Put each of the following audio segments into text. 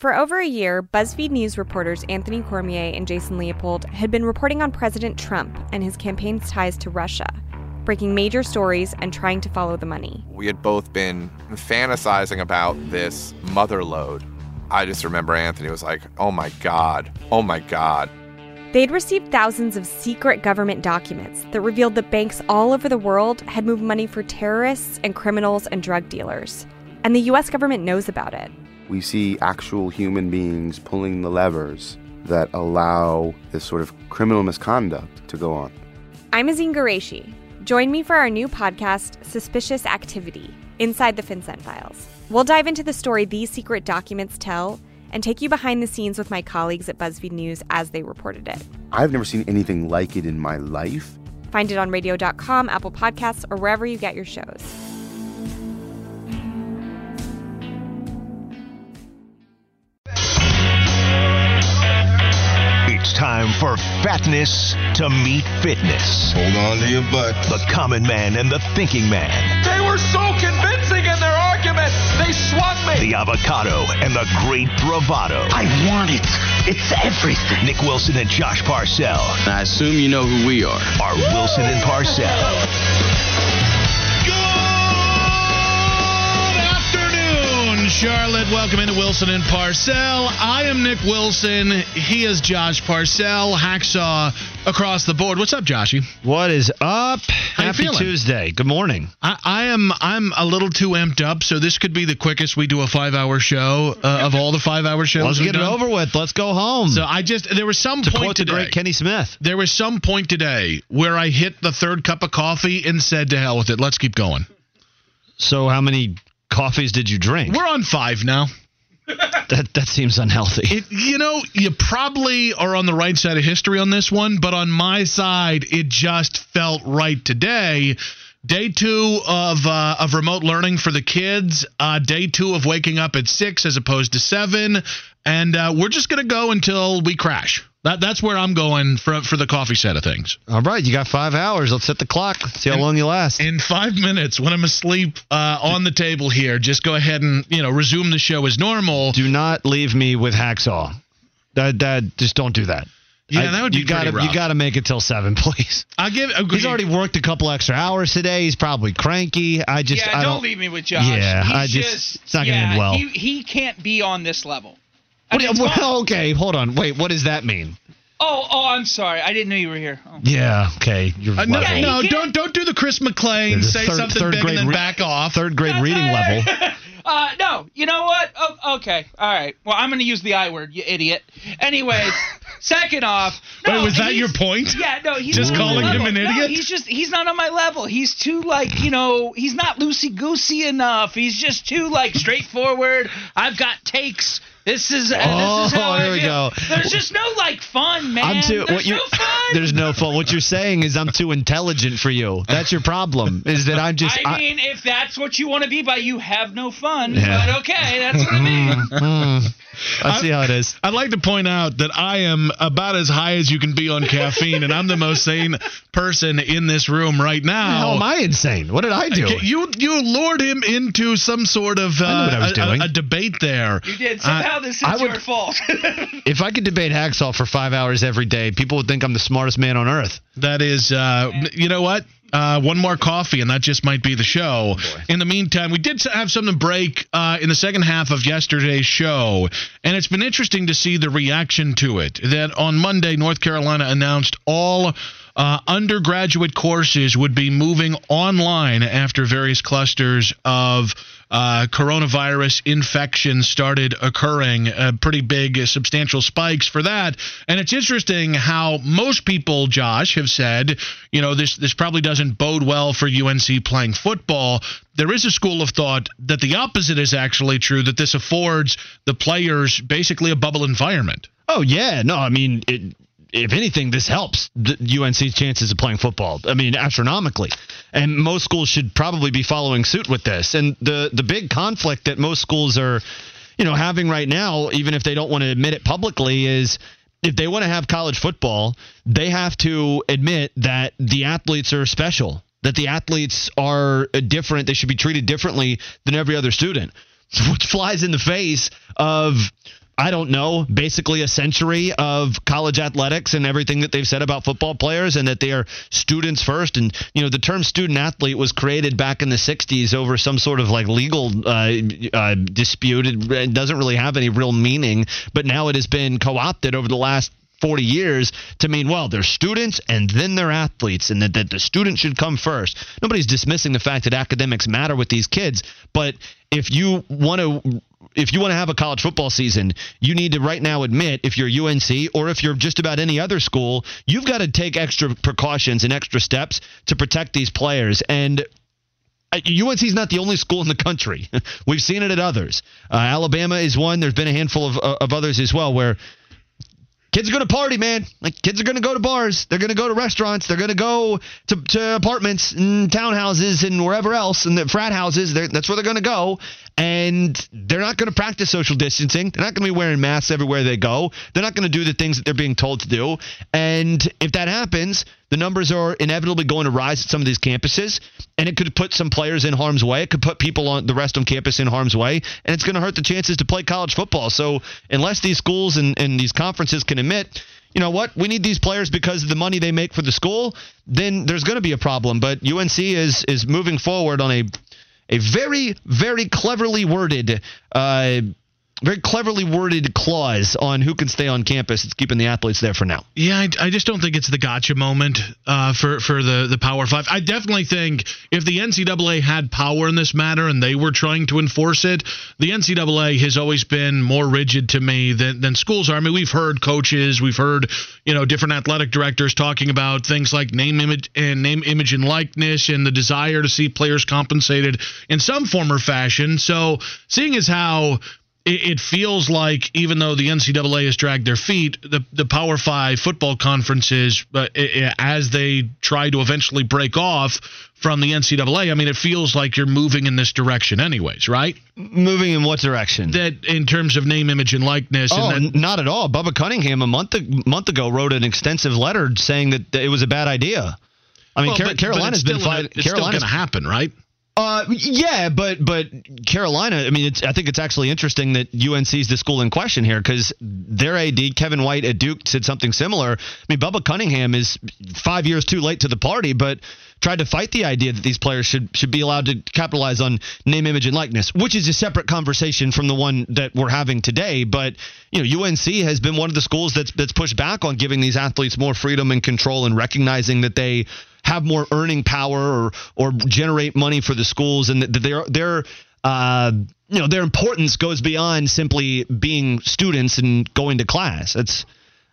For over a year, BuzzFeed News reporters Anthony Cormier and Jason Leopold had been reporting on President Trump and his campaign's ties to Russia, breaking major stories and trying to follow the money. We had both been fantasizing about this mother load. I just remember Anthony was like, oh my God, oh my God. They'd received thousands of secret government documents that revealed that banks all over the world had moved money for terrorists and criminals and drug dealers. And the US government knows about it. We see actual human beings pulling the levers that allow this sort of criminal misconduct to go on. I'm Azeen Ghorayshi. Join me for our new podcast, Suspicious Activity Inside the FinCEN Files. We'll dive into the story these secret documents tell and take you behind the scenes with my colleagues at BuzzFeed News as they reported it. I've never seen anything like it in my life. Find it on radio.com, Apple Podcasts, or wherever you get your shows. For fatness to meet fitness. Hold on to your butt. The common man and the thinking man. They were so convincing in their argument. They swung me. The avocado and the great bravado. I want it. It's everything. Nick Wilson and Josh Parcell. I assume you know who we are. Are Wilson and Parcell. Charlotte. Welcome into Wilson and Parcell. I am Nick Wilson. He is Josh Parcell. Hacksaw across the board. What's up, Joshy? What is up? How Happy? Tuesday. Good morning. I, I, am. I'm a little too amped up, so this could be the quickest we do a five-hour show uh, of all the five-hour shows. Let's get done. it over with. Let's go home. So I just there was some to point quote today. the great Kenny Smith. There was some point today where I hit the third cup of coffee and said, "To hell with it. Let's keep going." So how many coffees did you drink? We're on five now. that that seems unhealthy. It, you know, you probably are on the right side of history on this one, but on my side, it just felt right today. Day two of uh, of remote learning for the kids. Uh, day two of waking up at six as opposed to seven, and uh, we're just gonna go until we crash. That that's where I'm going for for the coffee set of things. All right, you got five hours. Let's set the clock. See how In- long you last. In five minutes, when I'm asleep uh, on the table here, just go ahead and you know resume the show as normal. Do not leave me with hacksaw. That that just don't do that. Yeah, I- that would be you gotta pretty rough. you gotta make it till seven, please. I'll give. He's already worked a couple extra hours today. He's probably cranky. I just yeah, I don't, don't leave me with Josh. Yeah, He's I just, it's not gonna end well. He, he can't be on this level. And What- it's fine. well, okay, hold on. Wait, what does that mean? Oh, oh, I'm sorry. I didn't know you were here. Oh. Yeah, okay. You're Uh, no, level. no, don't don't do the Chris McLean. The Say third- something third big grade and then re- back off. Third grade reading level. Uh, no, you know what? Oh, okay, all right. Well, I'm going to use the I word, you idiot. Anyways, second off, no, Wait, was that your point? Yeah, no, he's Just not on my calling him level. an No, idiot? he's just he's not on my level. He's too like you know he's not loosey goosey enough. He's just too like straightforward. I've got takes. This is uh, Oh, this is how I here we go. There's just no like fun, man. I'm too. There's what you? no fun. There's no fun. What you're saying is I'm too intelligent for you. That's your problem. Is that I'm just. I mean, if that's what you want to be by, you have no fun. Yeah. But okay, that's what I mean. I see how it is. I'd like to point out that I am about as high as you can be on caffeine, and I'm the most sane person in this room right now. How am I insane? What did I do? You you lured him into some sort of uh, I knew what I was a- a- A, debate there. You did. Somehow this is I would- your fault. If I could debate hacksaw for five hours every day, people would think I'm the smartest man on earth. That is, uh, you know what? Uh, one more coffee, and that just might be the show. in the meantime, we did have something to break uh, in the second half of yesterday's show, and it's been interesting to see the reaction to it. That on Monday, North Carolina announced all uh, undergraduate courses would be moving online after various clusters of uh, coronavirus infection started occurring. Uh, pretty big, uh, substantial spikes for that. And it's interesting how most people, Josh, have said, you know, this this probably doesn't bode well for UNC playing football. There is a school of thought that the opposite is actually true. That this affords the players basically a bubble environment. Oh yeah, no, I mean it if anything, this helps the UNC's chances of playing football. I mean, astronomically. And most schools should probably be following suit with this. And the the big conflict that most schools are, you know, having right now, even if they don't want to admit it publicly, is if they want to have college football, they have to admit that the athletes are special, that the athletes are different, they should be treated differently than every other student, which flies in the face of I don't know, basically a century of college athletics and everything that they've said about football players and that they are students first. And, you know, the term student athlete was created back in the 60s over some sort of like legal uh, uh, dispute. It doesn't really have any real meaning, but now it has been co opted over the last 40 years to mean, well, they're students and then they're athletes, and that, that the student should come first. Nobody's dismissing the fact that academics matter with these kids, but if you want to if you want to have a college football season, you need to right now admit if you're UNC or if you're just about any other school, you've got to take extra precautions and extra steps to protect these players. And UNC is not the only school in the country. We've seen it at others. Uh, Alabama is one. There's been a handful of, uh, of others as well where kids are going to party, man. Like kids are going to go to bars. They're going to go to restaurants. They're going to go to, to apartments and townhouses and wherever else and the frat houses. That's where they're going to go. And they're not going to practice social distancing. They're not going to be wearing masks everywhere they go. They're not going to do the things that they're being told to do. And if that happens, the numbers are inevitably going to rise at some of these campuses, and it could put some players in harm's way. It could put people on the rest on campus in harm's way, and it's going to hurt the chances to play college football. So unless these schools and, and these conferences can admit, you know what, we need these players because of the money they make for the school, then there's going to be a problem. But UNC is is moving forward on a a very very cleverly worded. Uh, very cleverly worded clause on who can stay on campus. It's keeping the athletes there for now. Yeah, I, I just don't think it's the gotcha moment uh, for for the the Power Five. I definitely think if the NCAA had power in this matter and they were trying to enforce it, the NCAA has always been more rigid to me than than schools are. I mean, we've heard coaches, we've heard you know different athletic directors talking about things like name image and name image and likeness and the desire to see players compensated in some form or fashion. So seeing as how it, feels like even though the NCAA has dragged their feet, the the Power Five football conferences, uh, as they try to eventually break off from the NCAA, I mean, it feels like you're moving in this direction, anyways, right? Moving in what direction? That in terms of name, image, and likeness. Oh, and that, not at all. Bubba Cunningham a month month ago wrote an extensive letter saying that it was a bad idea. I mean, well, Car- Carolina's been fighting. It's Carolina's going to happen, right? Uh, yeah, but but Carolina. I mean, it's, I think it's actually interesting that UNC is the school in question here because their AD Kevin White at Duke said something similar. I mean, Bubba Cunningham is five years too late to the party, but tried to fight the idea that these players should should be allowed to capitalize on name, image, and likeness, which is a separate conversation from the one that we're having today. But you know, UNC has been one of the schools that's that's pushed back on giving these athletes more freedom and control and recognizing that they have more earning power or or generate money for the schools and that their their uh, you know their importance goes beyond simply being students and going to class. It's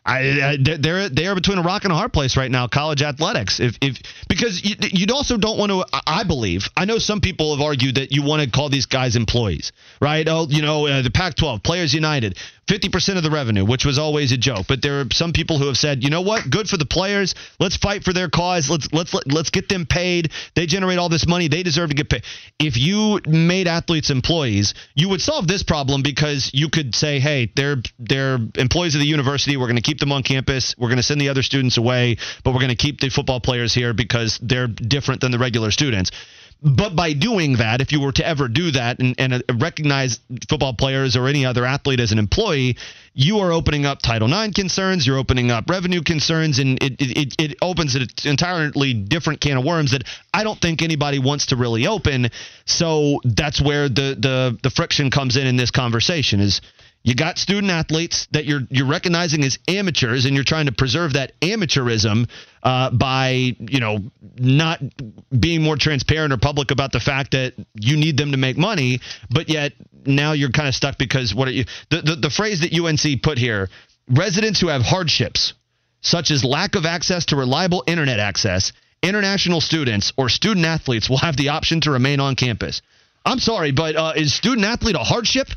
I, I, they're they are between a rock and a hard place right now. College athletics, if if because you, you also don't want to. I believe I know some people have argued that you want to call these guys employees, right? Oh, you know uh, the Pac-12 Players United. 50% of the revenue, which was always a joke. But there are some people who have said, you know what, good for the players. Let's fight for their cause. Let's let's let's get them paid. They generate all this money. They deserve to get paid. If you made athletes employees, you would solve this problem because you could say, hey, they're they're employees of the university. We're going to keep them on campus. We're going to send the other students away, but we're going to keep the football players here because they're different than the regular students. But by doing that, if you were to ever do that and, and uh, recognize football players or any other athlete as an employee, you are opening up Title IX concerns, you're opening up revenue concerns, and it, it, it opens an entirely different can of worms that I don't think anybody wants to really open. So that's where the, the, the friction comes in in this conversation is You got student athletes that you're you're recognizing as amateurs, and you're trying to preserve that amateurism uh, by you know not being more transparent or public about the fact that you need them to make money, but yet now you're kind of stuck because what are you the, the the phrase that UNC put here residents who have hardships such as lack of access to reliable internet access international students or student athletes will have the option to remain on campus. I'm sorry but uh, is student athlete a hardship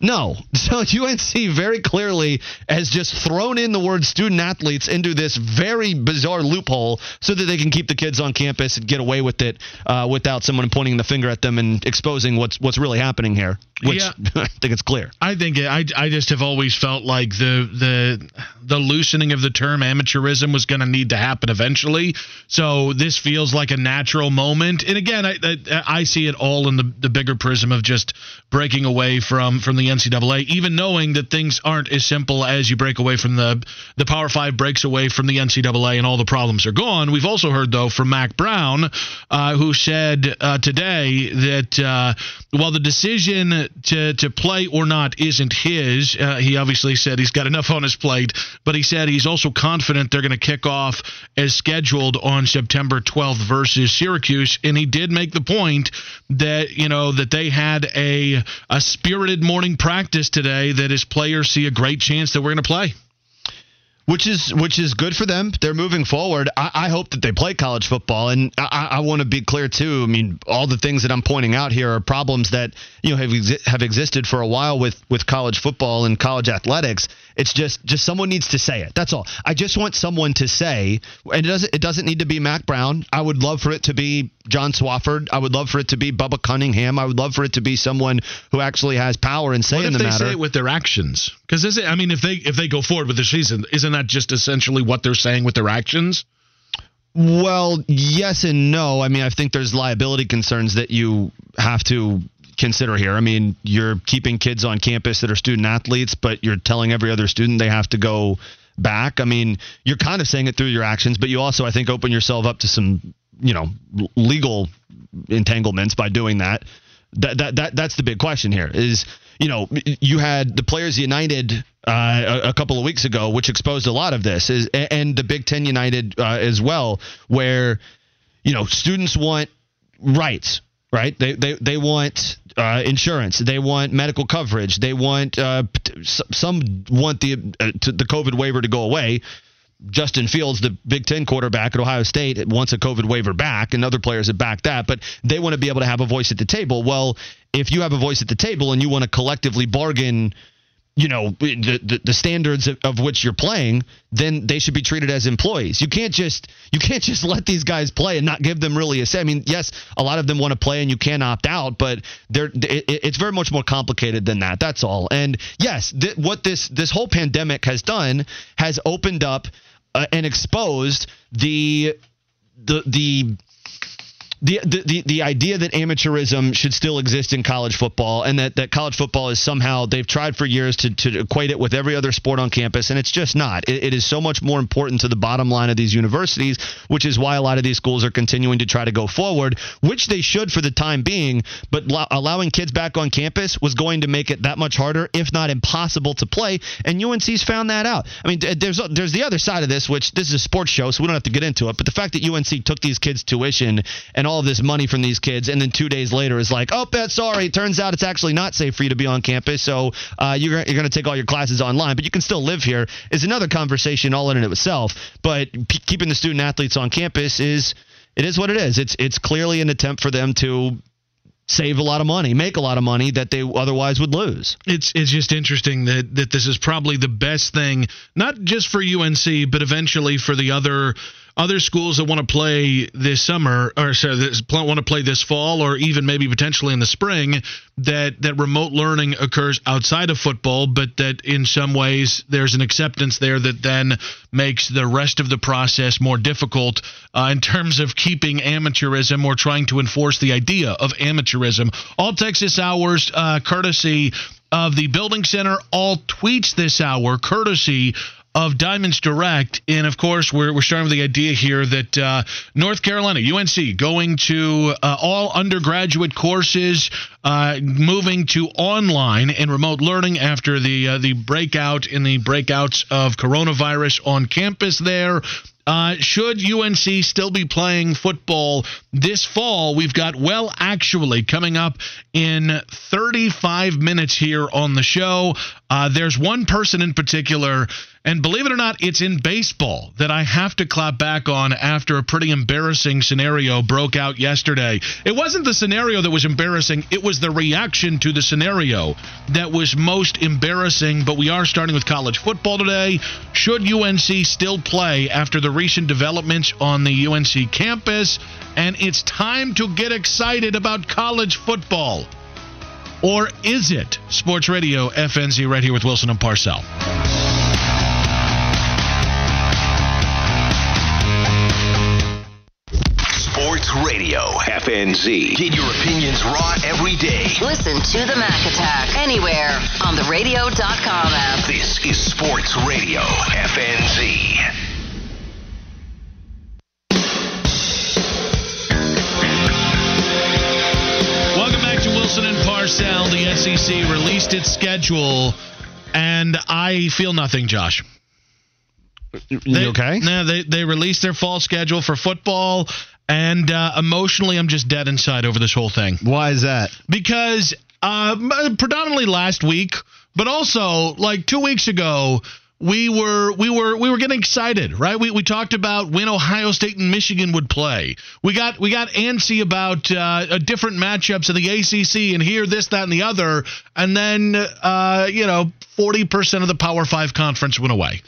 no. So UNC very clearly has just thrown in the word student athletes into this very bizarre loophole so that they can keep the kids on campus and get away with it uh, without someone pointing the finger at them and exposing what's what's really happening here. Which Yeah. I think it's clear. I think it, I I just have always felt like the the the loosening of the term amateurism was going to need to happen eventually. So this feels like a natural moment. And again, I I, I see it all in the the bigger prism of just breaking away from from the NCAA, even knowing that things aren't as simple as you break away from the the Power Five breaks away from the NCAA and all the problems are gone. We've also heard though from Mack Brown, uh, who said uh, today that uh, while the decision to to play or not isn't his, uh, he obviously said he's got enough on his plate, but he said he's also confident they're going to kick off as scheduled on September 12th versus Syracuse, and he did make the point that you know that they had a a spirited morning practice today that his players see a great chance that we're going to play. Which is which is good for them. They're moving forward. I, I hope that they play college football, and I, I want to be clear too. I mean, all the things that I'm pointing out here are problems that you know have have existed for a while with with college football and college athletics. It's just just someone needs to say it. That's all. I just want someone to say, and it doesn't it doesn't need to be Mack Brown. I would love for it to be John Swofford. I would love for it to be Bubba Cunningham. I would love for it to be someone who actually has power and say What in if the they matter. say it with their actions? Because is it? I mean, if they if they go forward with the season, isn't that just essentially what they're saying with their actions? Well, yes and no. I mean, I think there's liability concerns that you have to consider here. I mean, you're keeping kids on campus that are student athletes, but you're telling every other student they have to go back. I mean, you're kind of saying it through your actions, but you also, I think, open yourself up to some, you know, legal entanglements by doing that. That that that that's the big question here. Is you know you had the Players United uh, a, a couple of weeks ago, which exposed a lot of this, is and the Big Ten United uh, as well, where you know students want rights right? They they, they want uh, insurance. They want medical coverage. They want uh, some want the uh, the covid waiver to go away. Justin Fields, the Big Ten quarterback at Ohio State, wants a COVID waiver back, and other players have backed that, but they want to be able to have a voice at the table. Well, if you have a voice at the table and you want to collectively bargain, you know, the, the, the standards of, which you're playing, then they should be treated as employees. You can't just you can't just let these guys play and not give them really a say. I mean, yes, a lot of them want to play and you can opt out, but they're it, it's very much more complicated than that. That's all. And yes, th- what this this whole pandemic has done has opened up uh, and exposed the the the the, the, the, idea that amateurism should still exist in college football and that, that college football is somehow they've tried for years to, to equate it with every other sport on campus and it's just not. It, it is so much more important to the bottom line of these universities which is why a lot of these schools are continuing to try to go forward which they should for the time being but lo- allowing kids back on campus was going to make it that much harder if not impossible to play and UNC's found that out. I mean there's there's the other side of this which this is a sports show so we don't have to get into it but the fact that UNC took these kids tuition and all this money from these kids, and then two days later is like, oh, that's sorry. Turns out it's actually not safe for you to be on campus, so uh, you're, you're going to take all your classes online, but you can still live here. Is another conversation all in and of itself. But p- keeping the student athletes on campus is it is what it is. It's it's clearly an attempt for them to save a lot of money, make a lot of money that they otherwise would lose. It's it's just interesting that that this is probably the best thing, not just for UNC, but eventually for the other other schools that want to play this summer or sorry, this, want to play this fall or even maybe potentially in the spring that that remote learning occurs outside of football but that in some ways there's an acceptance there that then makes the rest of the process more difficult uh, in terms of keeping amateurism or trying to enforce the idea of amateurism. All texas hours uh, courtesy of the building center all tweets this hour courtesy of Diamonds Direct. And of course, we're, we're starting with the idea here that uh, North Carolina, UNC, going to uh, all undergraduate courses, uh, moving to online and remote learning after the uh, the breakout in the breakouts of coronavirus on campus there. Uh, should UNC still be playing football this fall? We've got Well Actually coming up in 35 minutes here on the show. Uh, there's one person in particular, and believe it or not, it's in baseball that I have to clap back on after a pretty embarrassing scenario broke out yesterday. It wasn't the scenario that was embarrassing, it was the reaction to the scenario that was most embarrassing. But we are starting with college football today. Should UNC still play after the recent developments on the UNC campus? And it's time to get excited about college football. Or is it? Sports Radio FNZ right here with Wilson and Parcell. Radio FNZ. Get your opinions raw every day. Listen to the Mac Attack anywhere on the radio.com app. This is Sports Radio FNZ. Welcome back to Wilson and Parcell. The SEC released its schedule, and I feel nothing, Josh. You okay? No, they they released their fall schedule for football, and uh, emotionally, I'm just dead inside over this whole thing. Why is that? Because uh, predominantly last week, but also like two weeks ago, we were we were we were getting excited, right? We we talked about when Ohio State and Michigan would play. We got we got antsy about uh, different matchups in the ACC and here this that and the other, and then uh, you know forty percent of the Power Five conference went away.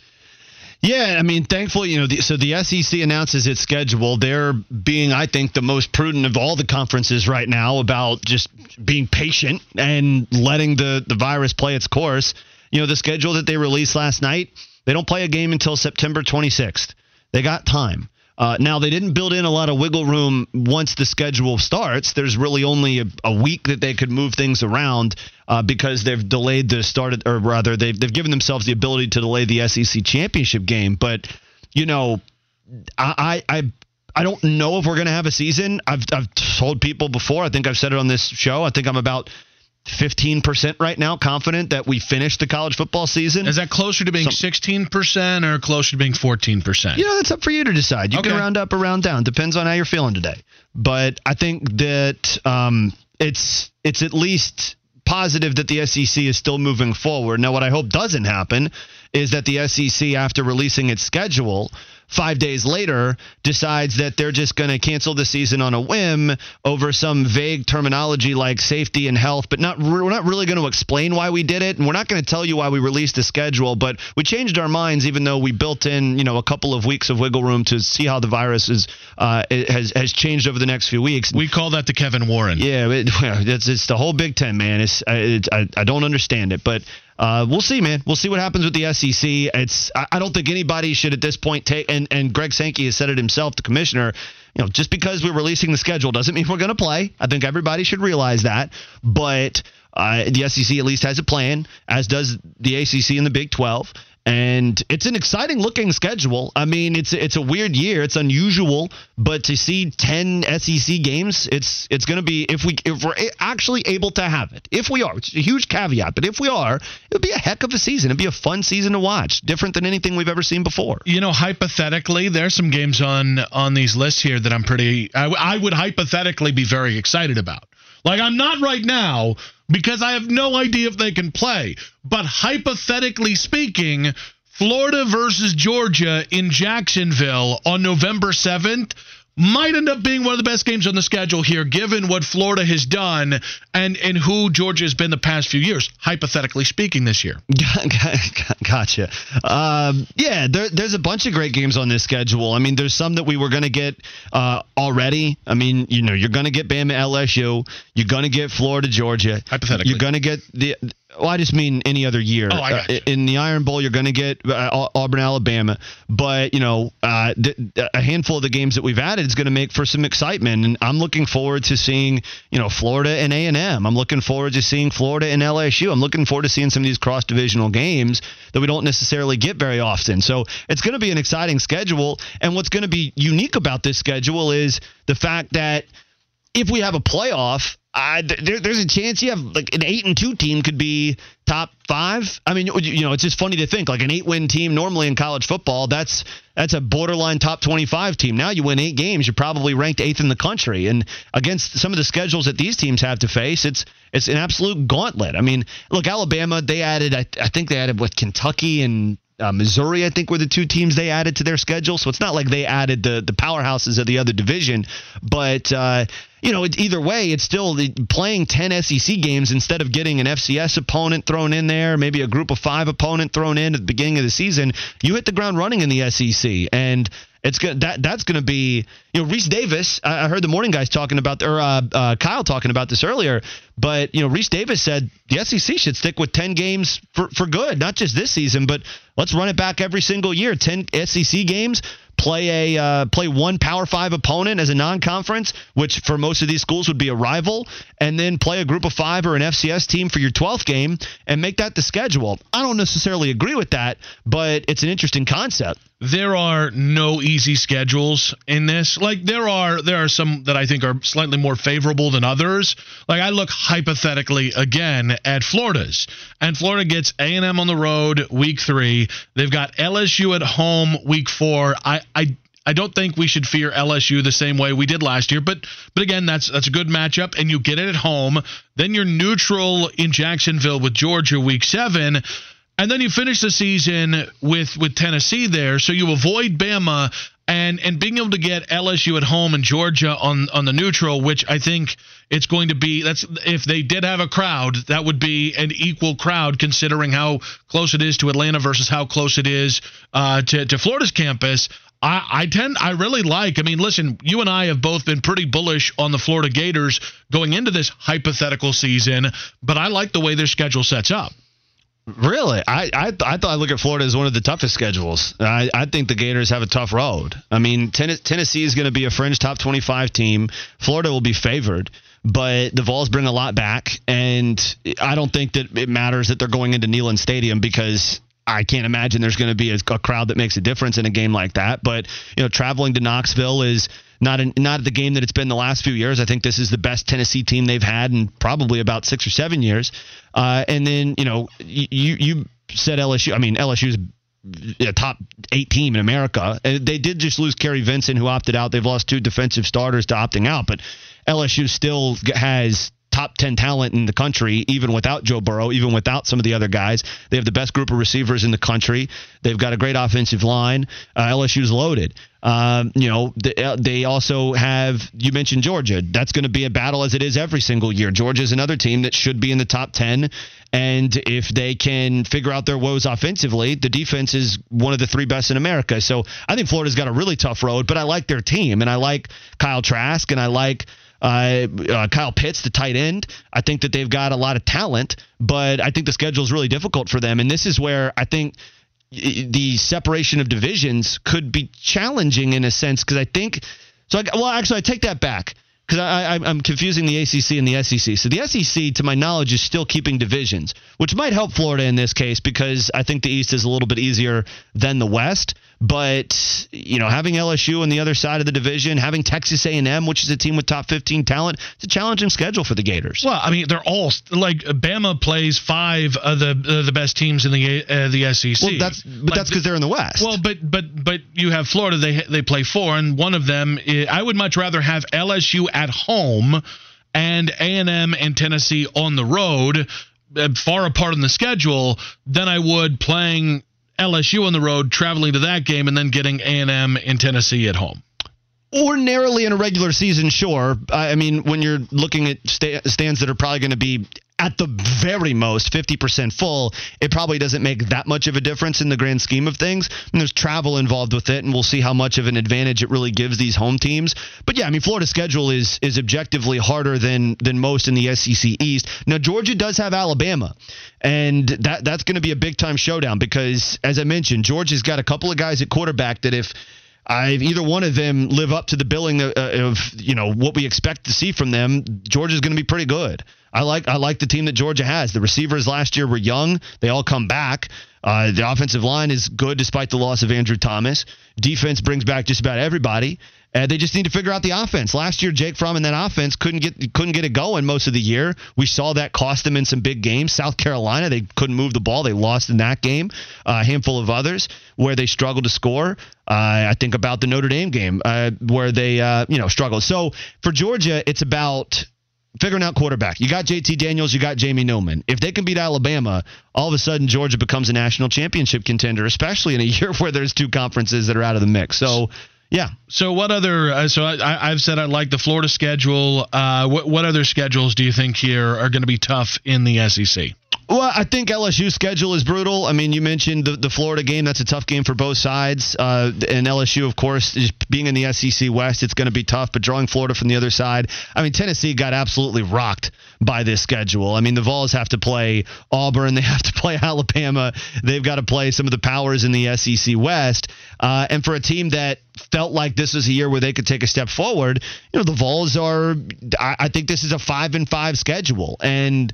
Yeah, I mean, thankfully, you know, the, so the SEC announces its schedule. They're being, I think, the most prudent of all the conferences right now about just being patient and letting the the virus play its course. You know, the schedule that they released last night, they don't play a game until September 26th. They got time. Uh, now they didn't build in a lot of wiggle room once the schedule starts. There's really only a, a week that they could move things around uh, because they've delayed the start, or rather, they've they've given themselves the ability to delay the SEC championship game. But you know, I I. I don't know if we're going to have a season. I've I've told people before. I think I've said it on this show. I think I'm about 15% right now confident that we finish the college football season. Is that closer to being Some, 16% or closer to being 14%? You know, that's up for you to decide. You okay. can round up or round down. Depends on how you're feeling today. But I think that um, it's it's at least positive that the SEC is still moving forward. Now, what I hope doesn't happen is that the SEC, after releasing its schedule, five days later decides that they're just going to cancel the season on a whim over some vague terminology like safety and health, but not we're not really going to explain why we did it, and we're not going to tell you why we released the schedule. But we changed our minds, even though we built in you know a couple of weeks of wiggle room to see how the virus is uh, has has changed over the next few weeks. We call that the Kevin Warren. Yeah, it, it's it's the whole Big Ten, man. It's, it, I I don't understand it, but uh, we'll see, man. We'll see what happens with the SEC. It's I, I don't think anybody should at this point take and and Greg Sankey has said it himself, the commissioner. You know, just because we're releasing the schedule doesn't mean we're going to play. I think everybody should realize that. But uh, the SEC at least has a plan, as does the ACC and the Big 12 and it's an exciting looking schedule. I mean, it's it's a weird year. It's unusual, but to see 10 SEC games, it's it's going to be if we if we're actually able to have it. If we are, it's a huge caveat, but if we are, it'll be a heck of a season. It'd be a fun season to watch, different than anything we've ever seen before. You know, hypothetically, there's some games on on these lists here that I'm pretty I, I would hypothetically be very excited about. Like I'm not right now because I have no idea if they can play. But hypothetically speaking, Florida versus Georgia in Jacksonville on November 7th might end up being one of the best games on the schedule here, given what Florida has done and and who Georgia has been the past few years, hypothetically speaking, this year. gotcha. Um, yeah, there, there's a bunch of great games on this schedule. I mean, there's some that we were going to get uh, already. I mean, you know, you're going to get Bama LSU. You're going to get Florida Georgia. Hypothetically, you're going to get the Well, I just mean any other year. Oh, I got Uh, in the Iron Bowl, you're going to get uh, Auburn, Alabama, but you know, uh, th- a handful of the games that we've added is going to make for some excitement, and I'm looking forward to seeing you know Florida and A and M. I'm looking forward to seeing Florida and LSU. I'm looking forward to seeing some of these cross divisional games that we don't necessarily get very often. So it's going to be an exciting schedule, and what's going to be unique about this schedule is the fact that if we have a playoff, I, there, there's a chance you have like an eight and two team could be top five. I mean, you, know, it's just funny to think like an eight win team normally in college football. That's that's a borderline top twenty five team. Now you win eight games, you're probably ranked eighth in the country. And against some of the schedules that these teams have to face, it's it's an absolute gauntlet. I mean, look, Alabama they added I, I think they added with Kentucky and uh, Missouri, I think, were the two teams they added to their schedule. So it's not like they added the the powerhouses of the other division, but uh, you know, it, either way, it's still the, playing 10 SEC games instead of getting an FCS opponent thrown in there, maybe a group of five opponent thrown in at the beginning of the season. You hit the ground running in the SEC, and it's good. That that's going to be you know Rece Davis. I, heard the morning guys talking about or uh, uh, Kyle talking about this earlier. But you know Rece Davis said the SEC should stick with ten games for for good, not just this season, but let's run it back every single year. Ten SEC games. Play a uh, play one Power Five opponent as a non-conference, which for most of these schools would be a rival, and then play a Group of Five or an FCS team for your 12th game, and make that the schedule. I don't necessarily agree with that, but it's an interesting concept. There are no easy schedules in this. Like there are there are some that I think are slightly more favorable than others. Like I look hypothetically again at Florida's, and Florida gets A and M on the road week three. They've got LSU at home week four. I I. I don't think we should fear LSU the same way we did last year, but but again, that's that's a good matchup, and you get it at home. Then you're neutral in Jacksonville with Georgia week seven. And then you finish the season with with Tennessee there, so you avoid Bama and and being able to get LSU at home and Georgia on on the neutral, which I think it's going to be. That's if they did have a crowd, that would be an equal crowd considering how close it is to Atlanta versus how close it is uh, to to Florida's campus. I, I tend I really like. I mean, listen, you and I have both been pretty bullish on the Florida Gators going into this hypothetical season, but I like the way their schedule sets up. Really, I I, I thought I look at Florida as one of the toughest schedules. I, I think the Gators have a tough road. I mean, ten, Tennessee is going to be a fringe top twenty five team. Florida will be favored, but the Vols bring a lot back, and I don't think that it matters that they're going into Neyland Stadium because I can't imagine there's going to be a, a crowd that makes a difference in a game like that. But you know, traveling to Knoxville is not an, not the game that it's been the last few years. I think this is the best Tennessee team they've had in probably about six or seven years. Uh, and then you know, you you said LSU. I mean, LSU's a top eight team in America. They did just lose Kary Vincent, who opted out. They've lost two defensive starters to opting out, but LSU still has top 10 talent in the country, even without Joe Burrow, even without some of the other guys. They have the best group of receivers in the country. They've got a great offensive line. Uh, LSU's loaded. Um, you know, they, they also have, you mentioned Georgia. That's going to be a battle as it is every single year. Georgia's another team that should be in the top 10. And if they can figure out their woes offensively, the defense is one of the three best in America. So I think Florida's got a really tough road, but I like their team. And I like Kyle Trask and I like uh, uh, Kyle Pitts, the tight end. I think that they've got a lot of talent, but I think the schedule is really difficult for them. And this is where I think the separation of divisions could be challenging in a sense because I think so. I, well, actually, I take that back because I, I, I'm confusing the ACC and the SEC. So the SEC, to my knowledge, is still keeping divisions, which might help Florida in this case because I think the East is a little bit easier than the West. But you know, having LSU on the other side of the division, having Texas A&M, which is a team with top 15 talent, it's a challenging schedule for the Gators. Well, I mean, they're all like Bama plays five of the uh, the best teams in the uh, the SEC. Well, that's but Like, that's because they're in the West. Well, but but but you have Florida. They they play four, and one of them. Is, I would much rather have LSU at home and A and Tennessee on the road, uh, far apart in the schedule, than I would playing LSU on the road, traveling to that game, and then getting A and M and Tennessee at home. ordinarily in a regular season, sure. I mean, when you're looking at sta- stands that are probably going to be at the very most 50% full, it probably doesn't make that much of a difference in the grand scheme of things. And there's travel involved with it, and we'll see how much of an advantage it really gives these home teams. But yeah, I mean, Florida's schedule is is objectively harder than than most in the SEC East. Now Georgia does have Alabama, and that that's going to be a big time showdown because, as I mentioned, Georgia's got a couple of guys at quarterback that if I've either one of them live up to the billing of, of you know what we expect to see from them. Georgia's going to be pretty good. I like I like the team that Georgia has. The receivers last year were young; they all come back. Uh, the offensive line is good despite the loss of Andrew Thomas. Defense brings back just about everybody. Uh, they just need to figure out the offense. Last year, Jake Fromm and that offense couldn't get couldn't get it going most of the year. We saw that cost them in some big games. South Carolina, they couldn't move the ball. They lost in that game. A handful of others where they struggled to score. Uh, I think about the Notre Dame game uh, where they uh, you know struggled. So for Georgia, it's about figuring out quarterback. You got JT Daniels, you got Jamie Newman. If they can beat Alabama, all of a sudden Georgia becomes a national championship contender, especially in a year where there's two conferences that are out of the mix. So yeah. So what other? Uh, so I, have said I like the Florida schedule. Uh, what what other schedules do you think here are going to be tough in the SEC? Well, I think LSU's schedule is brutal. I mean, you mentioned the, the Florida game. That's a tough game for both sides. Uh, and LSU, of course, being in the SEC West, it's going to be tough. But drawing Florida from the other side, I mean, Tennessee got absolutely rocked by this schedule. I mean, the Vols have to play Auburn, they have to play Alabama, they've got to play some of the powers in the SEC West. Uh, and for a team that felt like this was a year where they could take a step forward, you know, the Vols are. I, I think this is a five and five schedule, and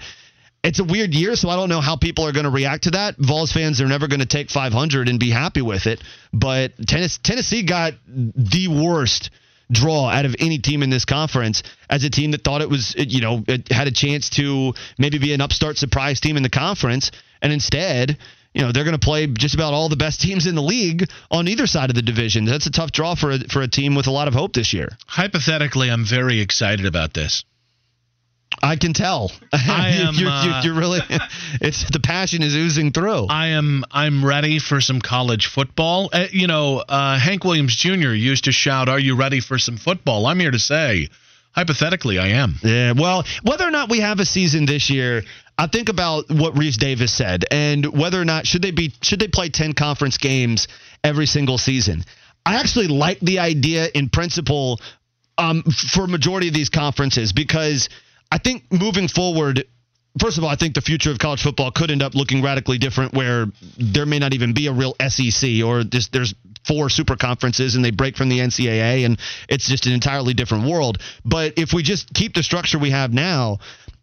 it's a weird year, so I don't know how people are going to react to that. Vols fans are never going to take 500 and be happy with it. But Tennessee got the worst draw out of any team in this conference as a team that thought it was, you know, it had a chance to maybe be an upstart surprise team in the conference. And instead, you know, they're going to play just about all the best teams in the league on either side of the division. That's a tough draw for a, for a team with a lot of hope this year. Hypothetically, I'm very excited about this. I can tell. I am. you're, uh, you're, really. It's the passion is oozing through. I am. I'm ready for some college football. Uh, you know, uh, Hank Williams Jr. used to shout, "Are you ready for some football?" I'm here to say, hypothetically, I am. Yeah. Well, whether or not we have a season this year, I think about what Rece Davis said, and whether or not should they be should they play ten conference games every single season. I actually like the idea in principle um, for majority of these conferences because I think moving forward, first of all, I think the future of college football could end up looking radically different, where there may not even be a real SEC, or this, there's four super conferences and they break from the NCAA, and it's just an entirely different world. But if we just keep the structure we have now,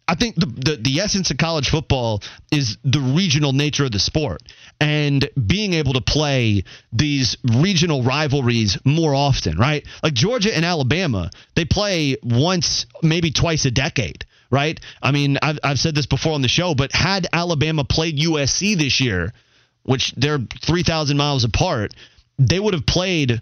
I think the, the, the essence of college football is the regional nature of the sport and being able to play these regional rivalries more often, right? Like Georgia and Alabama, they play once, maybe twice a decade, right? I mean, I've, I've said this before on the show, but had Alabama played USC this year, which they're 3,000 miles apart, they would have played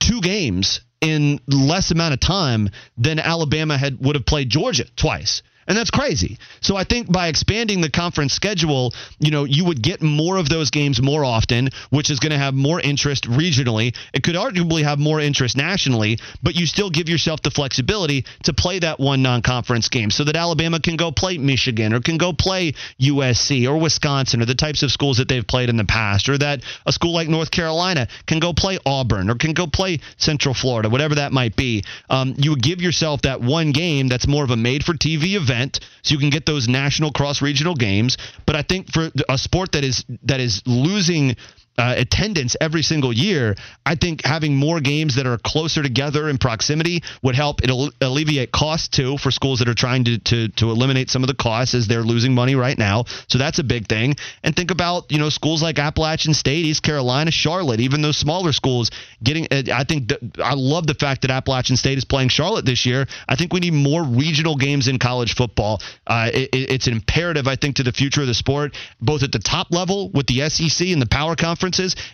two games in less amount of time than Alabama had would have played Georgia twice. And that's crazy. So I think by expanding the conference schedule, you know, you would get more of those games more often, which is going to have more interest regionally. It could arguably have more interest nationally, but you still give yourself the flexibility to play that one non-conference game so that Alabama can go play Michigan or can go play USC or Wisconsin or the types of schools that they've played in the past or that a school like North Carolina can go play Auburn or can go play Central Florida, whatever that might be. Um, you would give yourself that one game that's more of a made for TV event event, so you can get those national cross regional games. But I think for a sport that is that is losing uh, attendance every single year, I think having more games that are closer together in proximity would help. It'll alleviate costs too for schools that are trying to, to to eliminate some of the costs as they're losing money right now. So that's a big thing. And think about you know schools like Appalachian State, East Carolina, Charlotte, even those smaller schools getting. Uh, I think I love the fact that Appalachian State is playing Charlotte this year. I think we need more regional games in college football. Uh, it, it's imperative, I think, to the future of the sport, both at the top level with the SEC and the Power Conference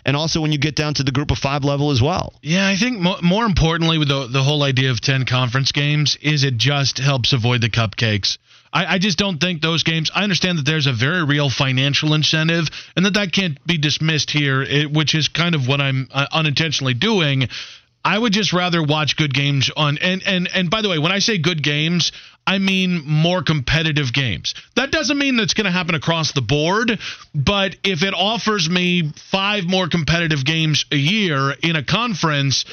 and also when you get down to the group of five level as well. Yeah, I think mo- more importantly with the, the whole idea of 10 conference games is it just helps avoid the cupcakes. I, I just don't think those games. I understand that there's a very real financial incentive, and that that can't be dismissed here, it, which is kind of what I'm uh, unintentionally doing. I would just rather watch good games on and and and by the way, when I say good games, I mean more competitive games. That doesn't mean that's going to happen across the board, but if it offers me 5 more competitive games a year in a conference,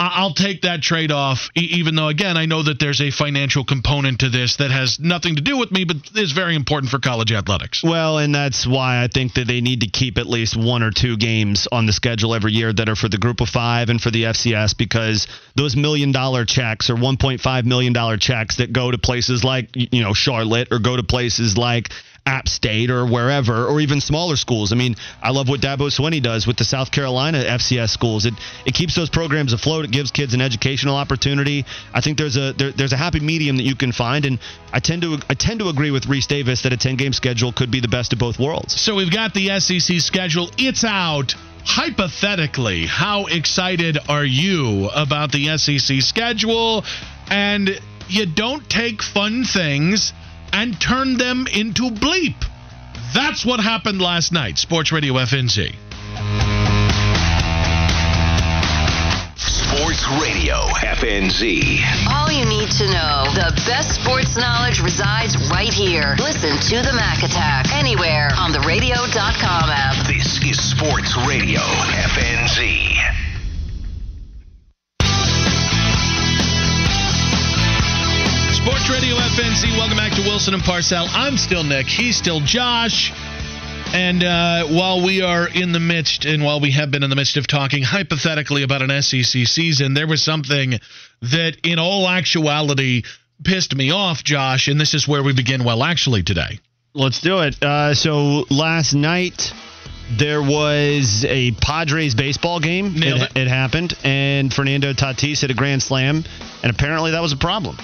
I'll take that trade off, even though, again, I know that there's a financial component to this that has nothing to do with me, but is very important for college athletics. Well, and that's why I think that they need to keep at least one or two games on the schedule every year that are for the group of five and for the FCS because those million dollar checks or $1.5 million checks that go to places like, you know, Charlotte or go to places like App State or wherever, or even smaller schools. I mean, I love what Dabo Swinney does with the South Carolina FCS schools. It it keeps those programs afloat. It gives kids an educational opportunity. I think there's a there, there's a happy medium that you can find, and I tend to I tend to agree with Rece Davis that a 10 game schedule could be the best of both worlds. So we've got the SEC schedule. It's out. Hypothetically, how excited are you about the SEC schedule? And you don't take fun things and turn them into bleep. That's what happened last night. Sports Radio FNZ. Sports Radio FNZ. All you need to know the best sports knowledge resides right here. Listen to the Mac Attack anywhere on the radio.com app. This is Sports Radio FNZ. Sports Radio FNZ. Welcome back to Wilson and Parcell. I'm still Nick. He's still Josh. And uh, while we are in the midst, and while we have been in the midst of talking hypothetically about an SEC season, there was something that, in all actuality, pissed me off, Josh. And this is where we begin. Well, actually, today. Let's do it. Uh, so last night there was a Padres baseball game. Nailed it, it happened, and Fernando Tatis hit a grand slam, and apparently that was a problem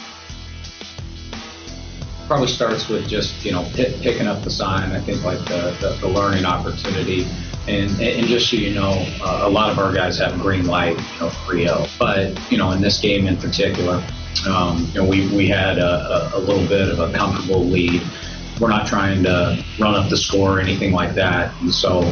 probably starts with just you know pick, picking up the sign. I think like the, the, the learning opportunity, and and just so you know, uh, a lot of our guys have green light, you know, 3-0. But you know, in this game in particular, um, you know, we we had a, a, little bit of a comfortable lead. We're not trying to run up the score or anything like that, and so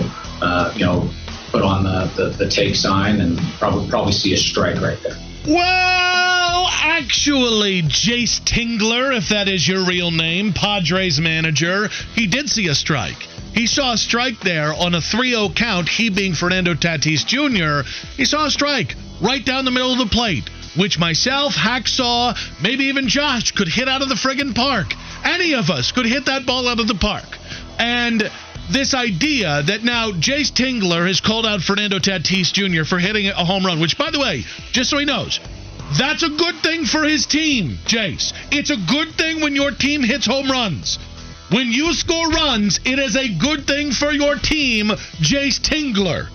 uh, you know, put on the, the, the take sign and probably probably see a strike right there. Well, actually, Jayce Tingler, if that is your real name, Padres manager, he did see a strike. He saw a strike there on a 3 0 count, he being Fernando Tatis Jr. He saw a strike right down the middle of the plate, which myself, Hacksaw, maybe even Josh could hit out of the friggin' park. Any of us could hit that ball out of the park. And this idea that now Jayce Tingler has called out Fernando Tatis Jr. for hitting a home run, which, by the way, just so he knows, that's a good thing for his team, Jayce. It's a good thing when your team hits home runs. When you score runs, it is a good thing for your team, Jayce Tingler.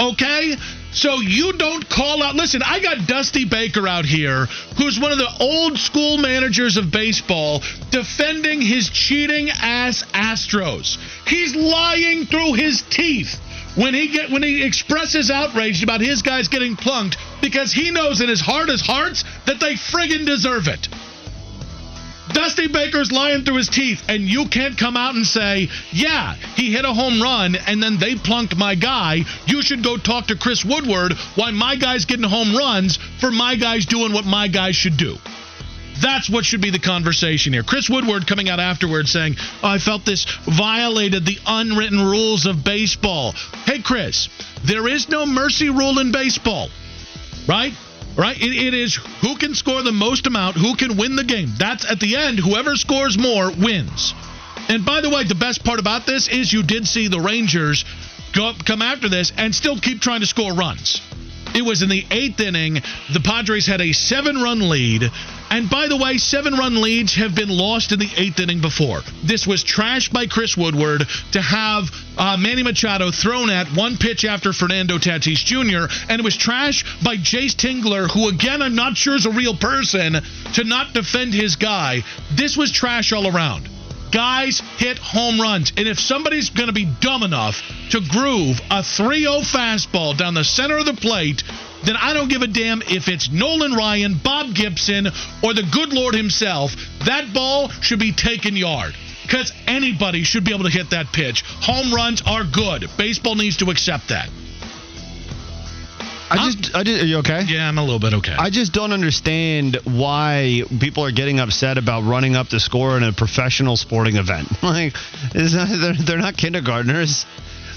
Okay? So you don't call out. Listen, I got Dusty Baker out here, who's one of the old school managers of baseball, defending his cheating ass Astros. He's lying through his teeth when he get when he expresses outrage about his guys getting plunked because he knows in his heart of hearts that they friggin' deserve it. Dusty Baker's lying through his teeth, and you can't come out and say, yeah, he hit a home run and then they plunked my guy. You should go talk to Chris Woodward why my guy's getting home runs for my guys doing what my guys should do. That's what should be the conversation here. Chris Woodward coming out afterwards saying, oh, I felt this violated the unwritten rules of baseball. Hey, Chris, there is no mercy rule in baseball, right? Right? It, it is who can score the most amount, who can win the game. That's at the end, whoever scores more wins. And by the way, the best part about this is you did see the Rangers go, come after this and still keep trying to score runs. It was in the eighth inning. The Padres had a seven run lead. And by the way, seven run leads have been lost in the eighth inning before. This was trashed by Chris Woodward to have uh, Manny Machado thrown at one pitch after Fernando Tatis Jr., and it was trashed by Jayce Tingler, who, again, I'm not sure is a real person, to not defend his guy. This was trash all around. Guys hit home runs. And if somebody's going to be dumb enough to groove a 3 0 fastball down the center of the plate, then I don't give a damn if it's Nolan Ryan, Bob Gibson, or the good Lord himself. That ball should be taken yard. Because anybody should be able to hit that pitch. Home runs are good. Baseball needs to accept that. I just, I just, are you okay? Yeah, I'm a little bit okay. I just don't understand why people are getting upset about running up the score in a professional sporting event. Like, that, they're, they're not kindergartners.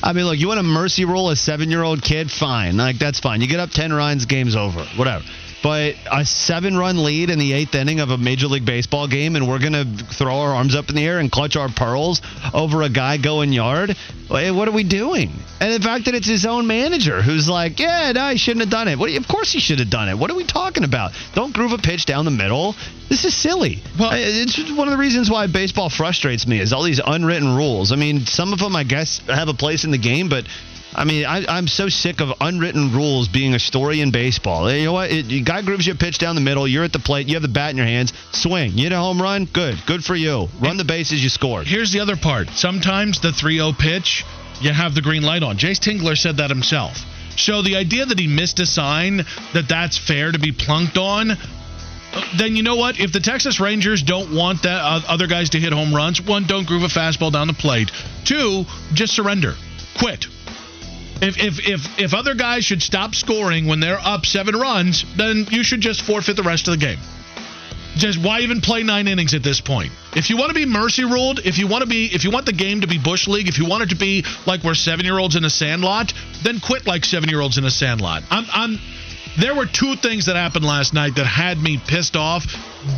I mean, look, you want to mercy roll a seven year old kid? Fine. Like, that's fine. You get up 10 runs, game's over. Whatever. But a seven run lead in the eighth inning of a Major League Baseball game, and we're going to throw our arms up in the air and clutch our pearls over a guy going yard? What are we doing? And the fact that it's his own manager who's like, yeah, no, he shouldn't have done it. What, of course he should have done it. What are we talking about? Don't groove a pitch down the middle. This is silly. Well, it's one of the reasons why baseball frustrates me is all these unwritten rules. I mean, some of them, I guess, have a place in the game, but I mean, I, am so sick of unwritten rules being a story in baseball. You know what? It, guy grooves you a pitch down the middle. You're at the plate. You have the bat in your hands. Swing. You hit a home run. Good. Good for you. Run the bases. You scored. Here's the other part. Sometimes the 3-0 pitch, you have the green light on. Jayce Tingler said that himself. So the idea that he missed a sign that that's fair to be plunked on, then you know what? If the Texas Rangers don't want that uh, other guys to hit home runs, one, don't groove a fastball down the plate. Two, just surrender. Quit. If, if if if other guys should stop scoring when they're up seven runs, then you should just forfeit the rest of the game. Just why even play nine innings at this point? If you want to be mercy ruled, if you want to be, if you want the game to be bush league, if you want it to be like we're seven year olds in a sandlot, then quit like seven year olds in a sandlot. I'm, I'm. There were two things that happened last night that had me pissed off.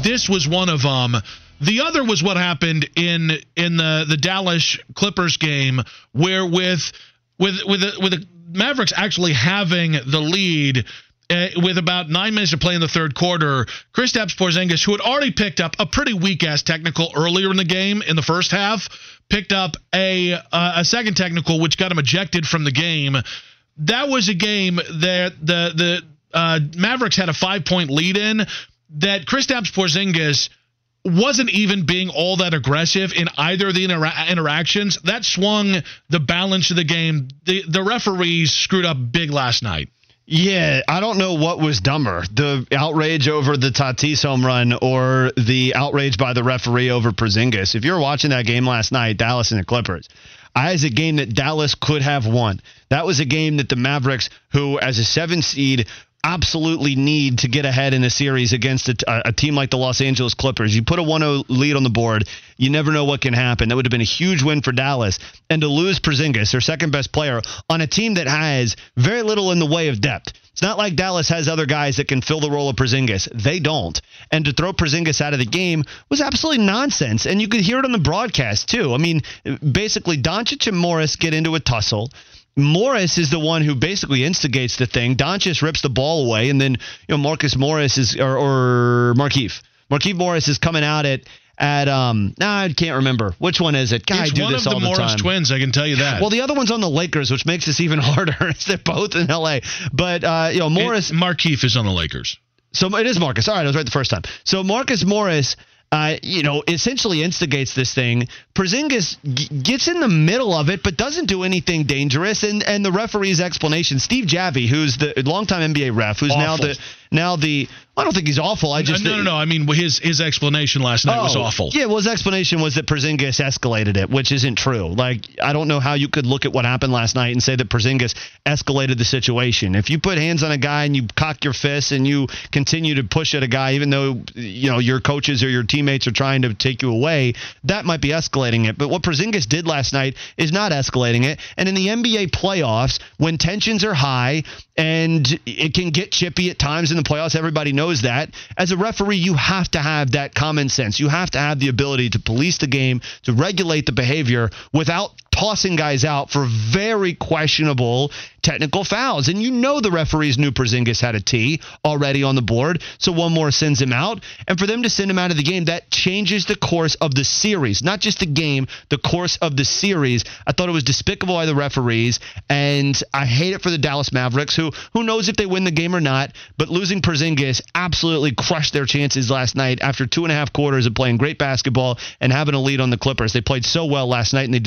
This was one of them. The other was what happened in in the the Dallas Clippers game, where with with with the, with the Mavericks actually having the lead. Uh, with about nine minutes to play in the third quarter, Kristaps Porzingis, who had already picked up a pretty weak ass technical earlier in the game in the first half, picked up a uh, a second technical, which got him ejected from the game. That was a game that the the uh, Mavericks had a five point lead in. That Kristaps Porzingis wasn't even being all that aggressive in either of the intera- interactions. That swung the balance of the game. The the referees screwed up big last night. Yeah, I don't know what was dumber, the outrage over the Tatis home run or the outrage by the referee over Porzingis. If you're watching that game last night, Dallas and the Clippers, I was a game that Dallas could have won. That was a game that the Mavericks, who as a seven seed absolutely need to get ahead in a series against a, a, team like the Los Angeles Clippers. You put a 1 0 lead on the board, you never know what can happen. That would have been a huge win for Dallas. And to lose Porzingis, their second best player, on a team that has very little in the way of depth. It's not like Dallas has other guys that can fill the role of Porzingis. They don't. And to throw Porzingis out of the game was absolutely nonsense. And you could hear it on the broadcast, too. I mean, basically, Doncic and Morris get into a tussle. Morris is the one who basically instigates the thing. Doncic rips the ball away, and then you know Marcus Morris is or, or. Markieff Morris is coming out at at um nah, I can't remember which one is it. God, it's I do one this of all the, the Morris time. twins. I can tell you that. Well, the other one's on the Lakers, which makes this even harder. They're both in L.A. But uh, you know Morris it, Markieff is on the Lakers. So it is Marcus. All right, I was right the first time. So Marcus Morris uh, you know, essentially instigates this thing. Porzingis g- gets in the middle of it, but doesn't do anything dangerous. And and the referee's explanation, Steve Javie, who's the longtime NBA ref, who's Awful. now the now the I don't think he's awful. I just no, no, no. I mean, his his explanation last night oh, was awful. Yeah, well, his explanation was that Porzingis escalated it, which isn't true. Like, I don't know how you could look at what happened last night and say that Porzingis escalated the situation. If you put hands on a guy and you cock your fists and you continue to push at a guy, even though you know your coaches or your teammates are trying to take you away, that might be escalating it. But what Porzingis did last night is not escalating it. And in the NBA playoffs, when tensions are high and it can get chippy at times in the playoffs, everybody knows that. As a referee, you have to have that common sense. You have to have the ability to police the game, to regulate the behavior without tossing guys out for very questionable technical fouls. And you know the referees knew Porzingis had a T already on the board, so one more sends him out. And for them to send him out of the game, that changes the course of the series, not just the game, the course of the series. I thought it was despicable by the referees, and I hate it for the Dallas Mavericks, who who knows if they win the game or not. But losing Porzingis absolutely crushed their chances last night after two and a half quarters of playing great basketball and having a lead on the Clippers. They played so well last night, and they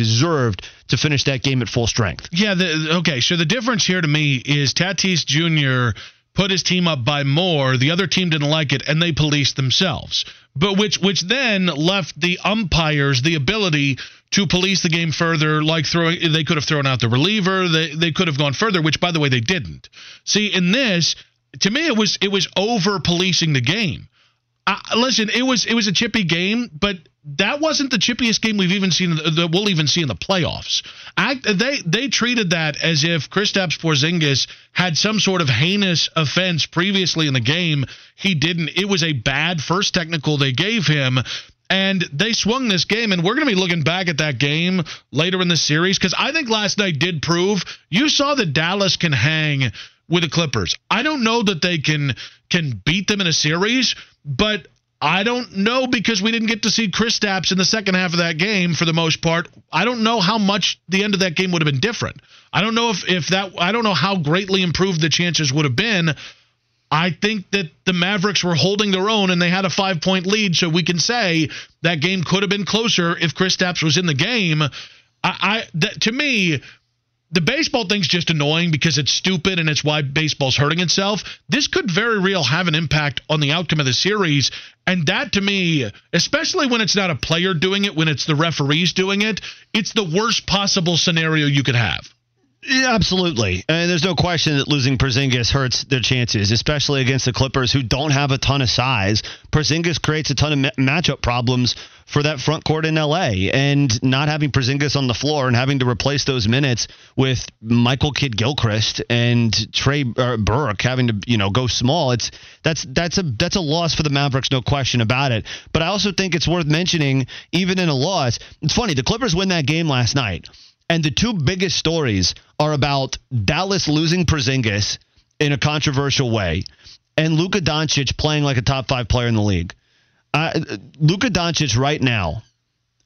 deserved to finish that game at full strength. Yeah. The, okay. So the difference here to me is Tatis Jr. put his team up by more. The other team didn't like it, and they policed themselves. But which which then left the umpires the ability to police the game further, like throwing they could have thrown out the reliever, they they could have gone further, which by the way they didn't. See, in this, to me it was it was over policing the game. Listen, it was it was a chippy game, but that wasn't the chippiest game we've even seen that we'll even see in the playoffs. I, they they treated that as if Kristaps Porzingis had some sort of heinous offense previously in the game. He didn't. It was a bad first technical they gave him. And they swung this game, and we're going to be looking back at that game later in the series because I think last night did prove you saw that Dallas can hang with the Clippers. I don't know that they can can beat them in a series, but I don't know because we didn't get to see Kristaps in the second half of that game for the most part. I don't know how much the end of that game would have been different. I don't know if, if that I don't know how greatly improved the chances would have been. I think that the Mavericks were holding their own and they had a five point lead, so we can say that game could have been closer if Kristaps was in the game. I, I that, to me, the baseball thing's just annoying because it's stupid and it's why baseball's hurting itself. This could very real have an impact on the outcome of the series. And that to me, especially when it's not a player doing it, when it's the referees doing it, it's the worst possible scenario you could have. Yeah, absolutely. And there's no question that losing Porzingis hurts their chances, especially against the Clippers who don't have a ton of size. Porzingis creates a ton of ma- matchup problems for that front court in LA and not having Porzingis on the floor and having to replace those minutes with Michael Kidd Gilchrist and Trey uh, Burke having to, you know, go small. It's that's that's a that's a loss for the Mavericks, no question about it. But I also think it's worth mentioning even in a loss. It's funny, the Clippers win that game last night. And the two biggest stories are about Dallas losing Porzingis in a controversial way and Luka Doncic playing like a top five player in the league. Uh, Luka Doncic right now,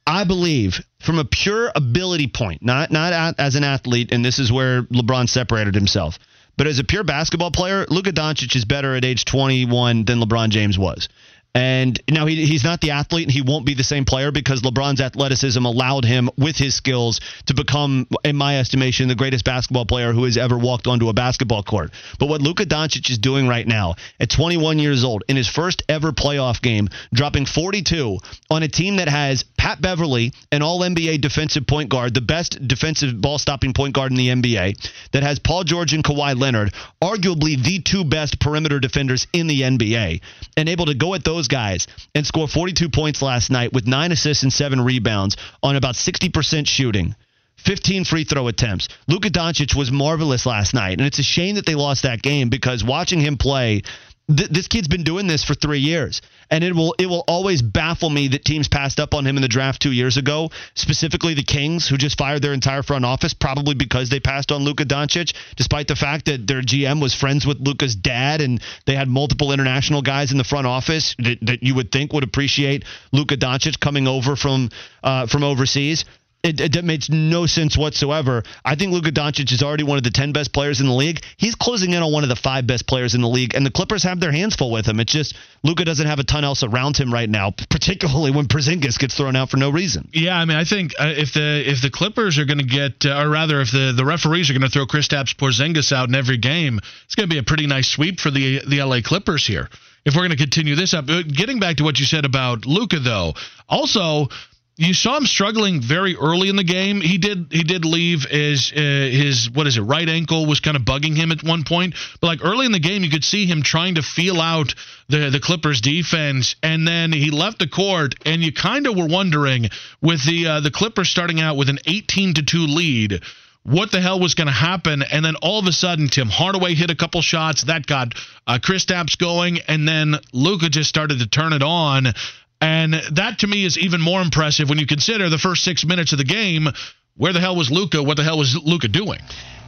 I believe, from a pure ability point, not not as an athlete, and this is where LeBron separated himself, but as a pure basketball player, Luka Doncic is better at age 21 than LeBron James was. And now he, he's not the athlete and he won't be the same player because LeBron's athleticism allowed him, with his skills, to become, in my estimation, the greatest basketball player who has ever walked onto a basketball court. But what Luka Doncic is doing right now, at 21 years old, in his first ever playoff game, dropping 42 on a team that has Pat Beverley, an all NBA defensive point guard, the best defensive ball stopping point guard in the NBA, that has Paul George and Kawhi Leonard, arguably the two best perimeter defenders in the NBA, and able to go at those guys and score 42 points last night with nine assists and seven rebounds on about 60% shooting. 15 free throw attempts. Luka Doncic was marvelous last night, and it's a shame that they lost that game because watching him play, th- this kid's been doing this for three years, and it will it will always baffle me that teams passed up on him in the draft two years ago, specifically the Kings, who just fired their entire front office probably because they passed on Luka Doncic, despite the fact that their GM was friends with Luka's dad and they had multiple international guys in the front office that, that you would think would appreciate Luka Doncic coming over from uh, from overseas. It, it, it, makes no sense whatsoever. I think Luka Doncic is already one of the 10 best players in the league. He's closing in on one of the five best players in the league, and the Clippers have their hands full with him. It's just Luka doesn't have a ton else around him right now, particularly when Porzingis gets thrown out for no reason. Yeah, I mean, I think uh, if the if the Clippers are going to get, uh, or rather, if the, the referees are going to throw Kristaps Porzingis out in every game, it's going to be a pretty nice sweep for the the LA Clippers here. If we're going to continue this up, uh, getting back to what you said about Luka, though, also you saw him struggling very early in the game. He did he did leave his uh, his what is it right ankle was kind of bugging him at one point. But like early in the game, you could see him trying to feel out the the Clippers defense, and then he left the court, and you kind of were wondering with the uh, the Clippers starting out with an 18 to two lead. What the hell was going to happen? And then all of a sudden, Tim Hardaway hit a couple shots that got uh, Kristaps going, and then Luka just started to turn it on. And that to me is even more impressive when you consider the first six minutes of the game. Where the hell was Luka? What the hell was Luka doing?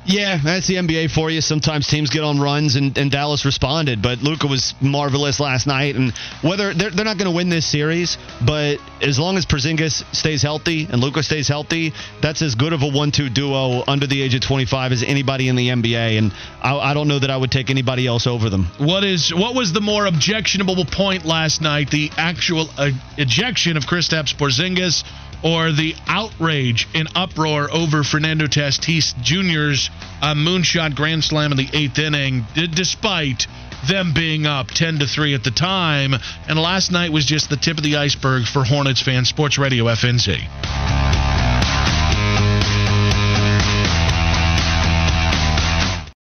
Yeah, that's the NBA for you. Sometimes teams get on runs, and, and Dallas responded. But Luka was marvelous last night. And whether they're, they're not going to win this series, but as long as Porzingis stays healthy and Luka stays healthy, that's as good of a one-two duo under the age of 25 as anybody in the NBA. And I, I don't know that I would take anybody else over them. What is what was the more objectionable point last night? The actual uh, ejection of Kristaps Porzingis or the outrage and uproar over Fernando Tatis Jr.'s uh, moonshot grand slam in the eighth inning, despite them being up 10 to 3 at the time. And last night was just the tip of the iceberg for Hornets fans. Sports Radio FNZ.